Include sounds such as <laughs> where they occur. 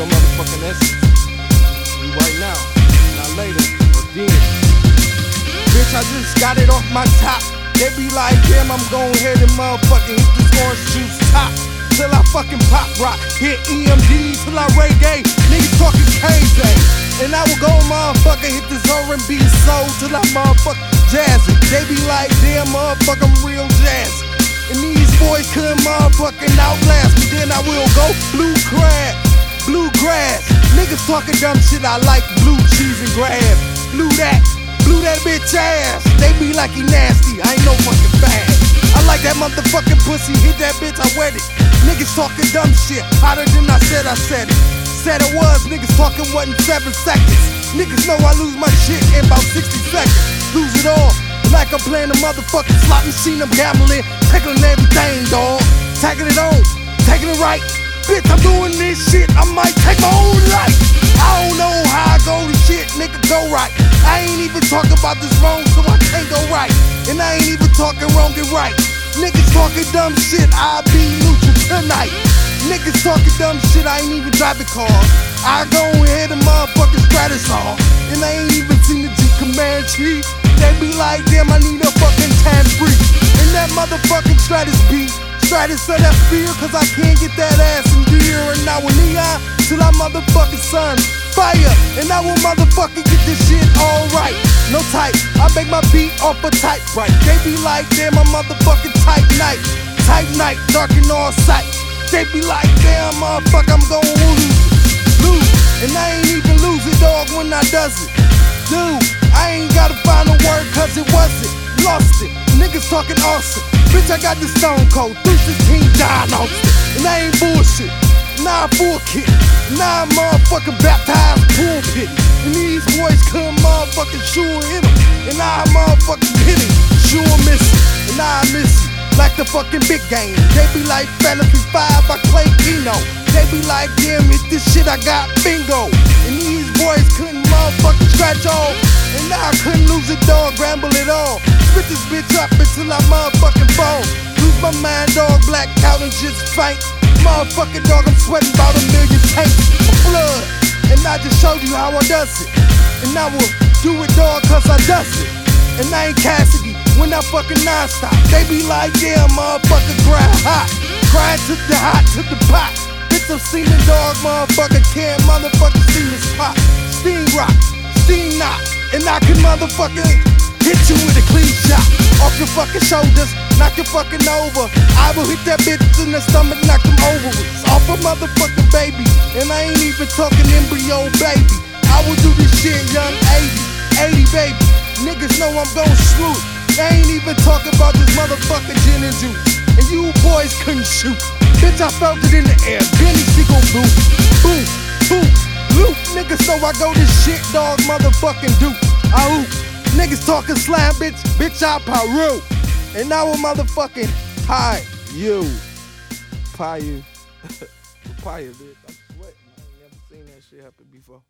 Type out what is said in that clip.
your motherfucking essence. You right now, not later, or then. Bitch, I just got it off my top. They be like, damn, I'm gon' ahead and motherfucking hit this orange juice top. Till I fucking pop rock, hit EMD till I reggae. Niggas talking crazy. And I will go motherfucker hit this R&B soul till I motherfucker jazz it. They be like, damn, motherfucker, I'm real jazzy. And these boys couldn't motherfucking outlast me. Then I will go blue crab, bluegrass. Niggas talking dumb shit, I like blue cheese and grass. Blue that, blew that bitch ass. They be like he nasty, I ain't no fucking bad. I like that motherfucking pussy, hit that bitch, I wet it. Niggas talking dumb shit, hotter than I said I said it. Said it was, niggas talking wasn't seven seconds. Niggas know I lose my shit in about 60 seconds. Lose it all, like I'm playing a motherfucking slot machine, I'm gambling, tackling everything, dog. Tagging it on, taking it right. Bitch, I'm doing this shit, I might take my own life. I don't know how I go to shit, nigga, go right. I ain't even talking about this wrong, so I can't go right. And I ain't even talking wrong and right. Niggas talking dumb shit, I'll be neutral tonight. Niggas talking dumb shit, I ain't even driving cars. I go ahead and motherfucking Stratus damn, I need a fucking time free. And that motherfucking Stratus beat. Stratus of that fear, cause I can't get that ass in gear. And I will neon till I motherfucking sun fire. And I will motherfucking get this shit alright. No type, I make my beat off a typewriter. They be like, damn, my motherfucking tight night. Tight night, dark in all sight. They be like, damn, motherfucker, I'm gon' lose. Lose. And I ain't even lose it, dog, when I does it. Dude, I ain't gotta find a word, cause it wasn't. Lost it. Niggas talking awesome. Bitch, I got the stone cold. 316 John Austin. And I ain't bullshit. Nah, full kit. Nah, motherfucking baptized pulpit. And these boys couldn't motherfucking hit him. And I motherfucking hit him. Sure miss it. And I miss it. Like the fucking big game. They be like Fantasy 5, I play Keno. They be like, damn it, this shit I got bingo. And these boys couldn't motherfucking scratch off. And now I couldn't lose a dog, ramble it all. Spit this bitch up until I motherfucking fall. Lose my mind, dog, black out and just faint. Motherfucking dog, I'm sweating about a million tanks of blood. And I just showed you how I does it. And I will do it, dog, cause I does it. And I ain't Cassidy when I fucking non-stop. They be like, yeah, motherfucker, grind hot. Grind to the hot, to the pot. Bitch, I'm seeming dog, motherfucker, can't motherfucking see this pop. Steam rock, steam knock. And I can motherfucker hit you with a clean shot. Off your fucking shoulders, knock your fucking over. I will hit that bitch in the stomach, knock him over. It's off a motherfucking baby. And I ain't even talking embryo baby. I will do this shit young 80, 80 baby. Niggas know I'm gon' swoop. I ain't even talking about this motherfucking gin and juice. And you boys couldn't shoot. Bitch, I felt it in the air. Benny Siegel boom, boom, boom, loop. Niggas know I go this shit, dog, motherfucking do. I hoop. Niggas talking slam, bitch, bitch, I Peru. And now we're motherfucking high you. Papaya. <laughs> Papaya, bitch. I'm sweating. I ain't never seen that shit happen before.